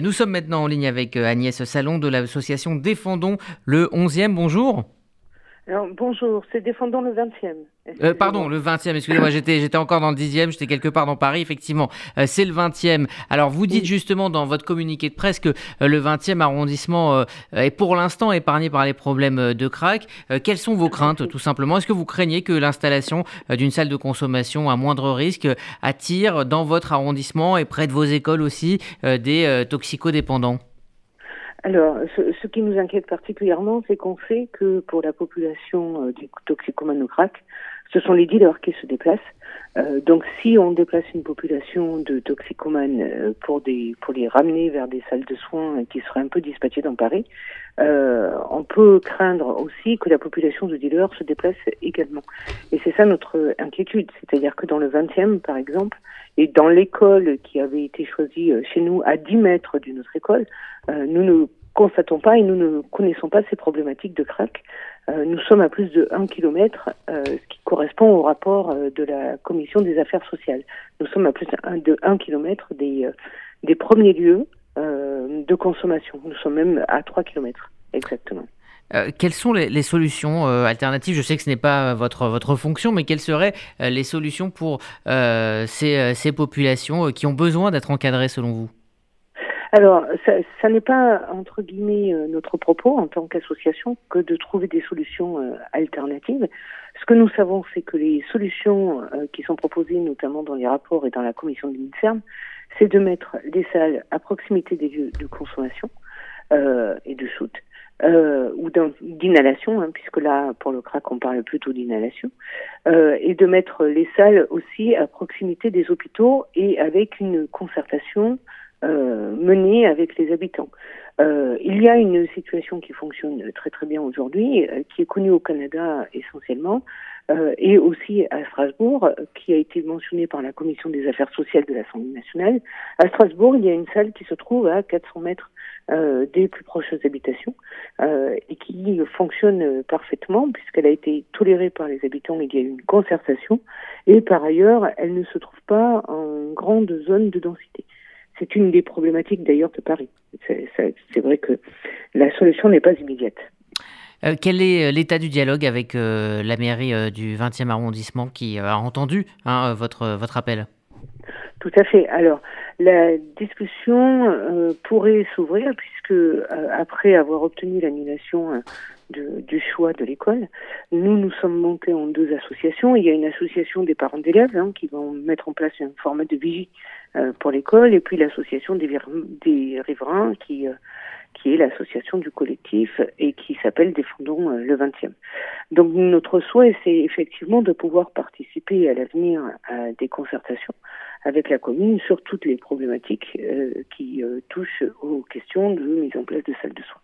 Nous sommes maintenant en ligne avec euh, Agnès Salon de l'association Défendons le 11e. Bonjour. Bonjour, c'est Défendons le 20e. Euh, pardon, le 20e, excusez-moi, j'étais, j'étais encore dans le 10e, j'étais quelque part dans Paris, effectivement. Euh, c'est le 20e. Alors, vous dites justement dans votre communiqué de presse que euh, le 20e arrondissement est pour l'instant épargné par les problèmes de crack. quelles sont vos craintes, tout simplement? Est-ce que vous craignez que l'installation d'une salle de consommation à moindre risque attire dans votre arrondissement et près de vos écoles aussi des toxicodépendants? Alors, ce, qui nous inquiète particulièrement, c'est qu'on sait que pour la population euh, des crack, ce sont les dealers qui se déplacent. Euh, donc, si on déplace une population de toxicomanes euh, pour des pour les ramener vers des salles de soins qui seraient un peu dispatchées dans Paris, euh, on peut craindre aussi que la population de dealers se déplace également. Et c'est ça notre inquiétude, c'est-à-dire que dans le 20e, par exemple, et dans l'école qui avait été choisie euh, chez nous à 10 mètres d'une autre école, euh, nous ne constatons pas et nous ne connaissons pas ces problématiques de crack. Euh, nous sommes à plus de 1 km, ce qui correspond au rapport de la Commission des affaires sociales. Nous sommes à plus de 1 km des, des premiers lieux de consommation. Nous sommes même à 3 km, exactement. Euh, quelles sont les, solutions euh, alternatives? Je sais que ce n'est pas votre, votre fonction, mais quelles seraient euh, les solutions pour ces, ces, populations qui ont besoin d'être encadrées selon vous? Alors, ça, ça n'est pas, entre guillemets, notre propos en tant qu'association que de trouver des solutions alternatives. Ce que nous savons, c'est que les solutions qui sont proposées, notamment dans les rapports et dans la commission du MINSERM, c'est de mettre des salles à proximité des lieux de consommation et de shoot, euh, ou d'inhalation, hein, puisque là, pour le crack, on parle plutôt d'inhalation, euh, et de mettre les salles aussi à proximité des hôpitaux et avec une concertation euh, menée avec les habitants. Euh, il y a une situation qui fonctionne très très bien aujourd'hui, euh, qui est connue au Canada essentiellement, euh, et aussi à Strasbourg, qui a été mentionnée par la Commission des affaires sociales de l'Assemblée nationale. À Strasbourg, il y a une salle qui se trouve à 400 mètres euh, des plus proches habitations euh, et qui fonctionne parfaitement puisqu'elle a été tolérée par les habitants, il y a eu une concertation, et par ailleurs, elle ne se trouve pas en grande zone de densité. C'est une des problématiques d'ailleurs de Paris. C'est vrai que la solution n'est pas immédiate. Euh, quel est euh, l'état du dialogue avec euh, la mairie du 20e arrondissement qui a entendu hein, votre, votre appel? Tout à fait. Alors, la discussion pourrait s'ouvrir puisque, après avoir obtenu l'annulation du choix de l'école, nous nous sommes montés en deux associations. Il y a une association des parents d'élèves hein, qui vont mettre en place un format de vigie euh, pour l'école, et puis l'association des, des riverains qui, euh, qui est l'association du collectif et qui s'appelle Défendons euh, le 20e. Donc notre souhait, c'est effectivement de pouvoir participer à l'avenir à des concertations avec la commune sur toutes les problématiques qui touchent aux questions de mise en place de salles de soins.